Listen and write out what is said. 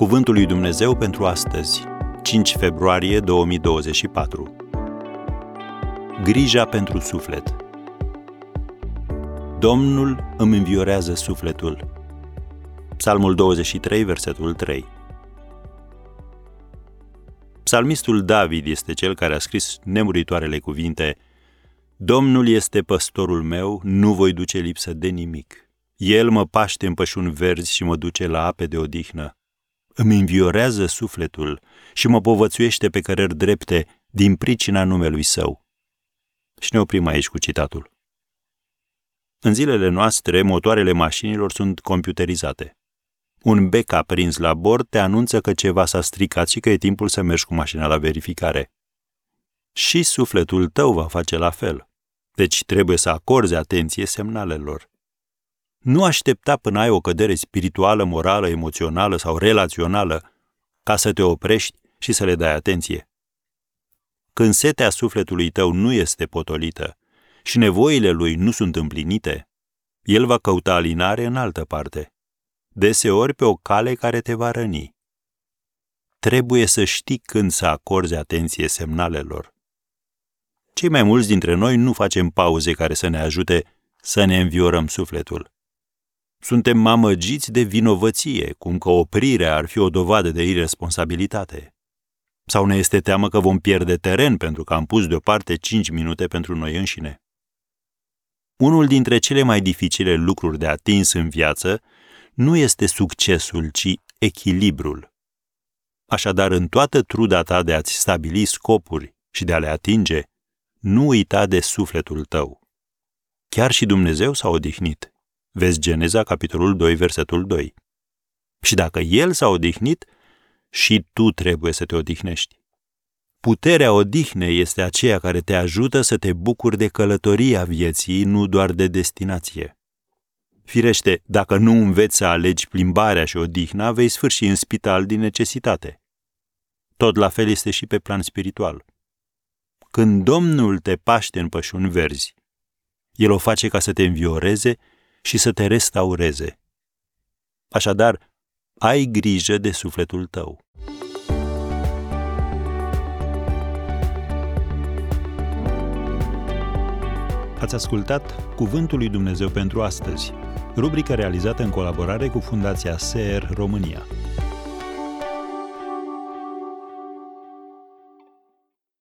Cuvântul lui Dumnezeu pentru astăzi, 5 februarie 2024. Grija pentru suflet. Domnul îmi înviorează sufletul. Psalmul 23, versetul 3. Psalmistul David este cel care a scris nemuritoarele cuvinte Domnul este păstorul meu, nu voi duce lipsă de nimic. El mă paște în pășuni verzi și mă duce la ape de odihnă îmi înviorează sufletul și mă povățuiește pe cărări drepte din pricina numelui său. Și ne oprim aici cu citatul. În zilele noastre, motoarele mașinilor sunt computerizate. Un bec aprins la bord te anunță că ceva s-a stricat și că e timpul să mergi cu mașina la verificare. Și sufletul tău va face la fel. Deci trebuie să acorzi atenție semnalelor. Nu aștepta până ai o cădere spirituală, morală, emoțională sau relațională ca să te oprești și să le dai atenție. Când setea sufletului tău nu este potolită și nevoile lui nu sunt împlinite, el va căuta alinare în altă parte, deseori pe o cale care te va răni. Trebuie să știi când să acorzi atenție semnalelor. Cei mai mulți dintre noi nu facem pauze care să ne ajute să ne înviorăm sufletul. Suntem mamăgiți de vinovăție, cum că oprirea ar fi o dovadă de irresponsabilitate. Sau ne este teamă că vom pierde teren pentru că am pus deoparte 5 minute pentru noi înșine. Unul dintre cele mai dificile lucruri de atins în viață nu este succesul, ci echilibrul. Așadar, în toată truda ta de a-ți stabili scopuri și de a le atinge, nu uita de sufletul tău. Chiar și Dumnezeu s-a odihnit. Vezi Geneza, capitolul 2, versetul 2. Și dacă El s-a odihnit, și tu trebuie să te odihnești. Puterea odihnei este aceea care te ajută să te bucuri de călătoria vieții, nu doar de destinație. Firește, dacă nu înveți să alegi plimbarea și odihna, vei sfârși în spital din necesitate. Tot la fel este și pe plan spiritual. Când Domnul te paște în pășuni verzi, El o face ca să te învioreze și să te restaureze. Așadar, ai grijă de sufletul tău. Ați ascultat Cuvântul lui Dumnezeu pentru astăzi, rubrica realizată în colaborare cu Fundația SER România.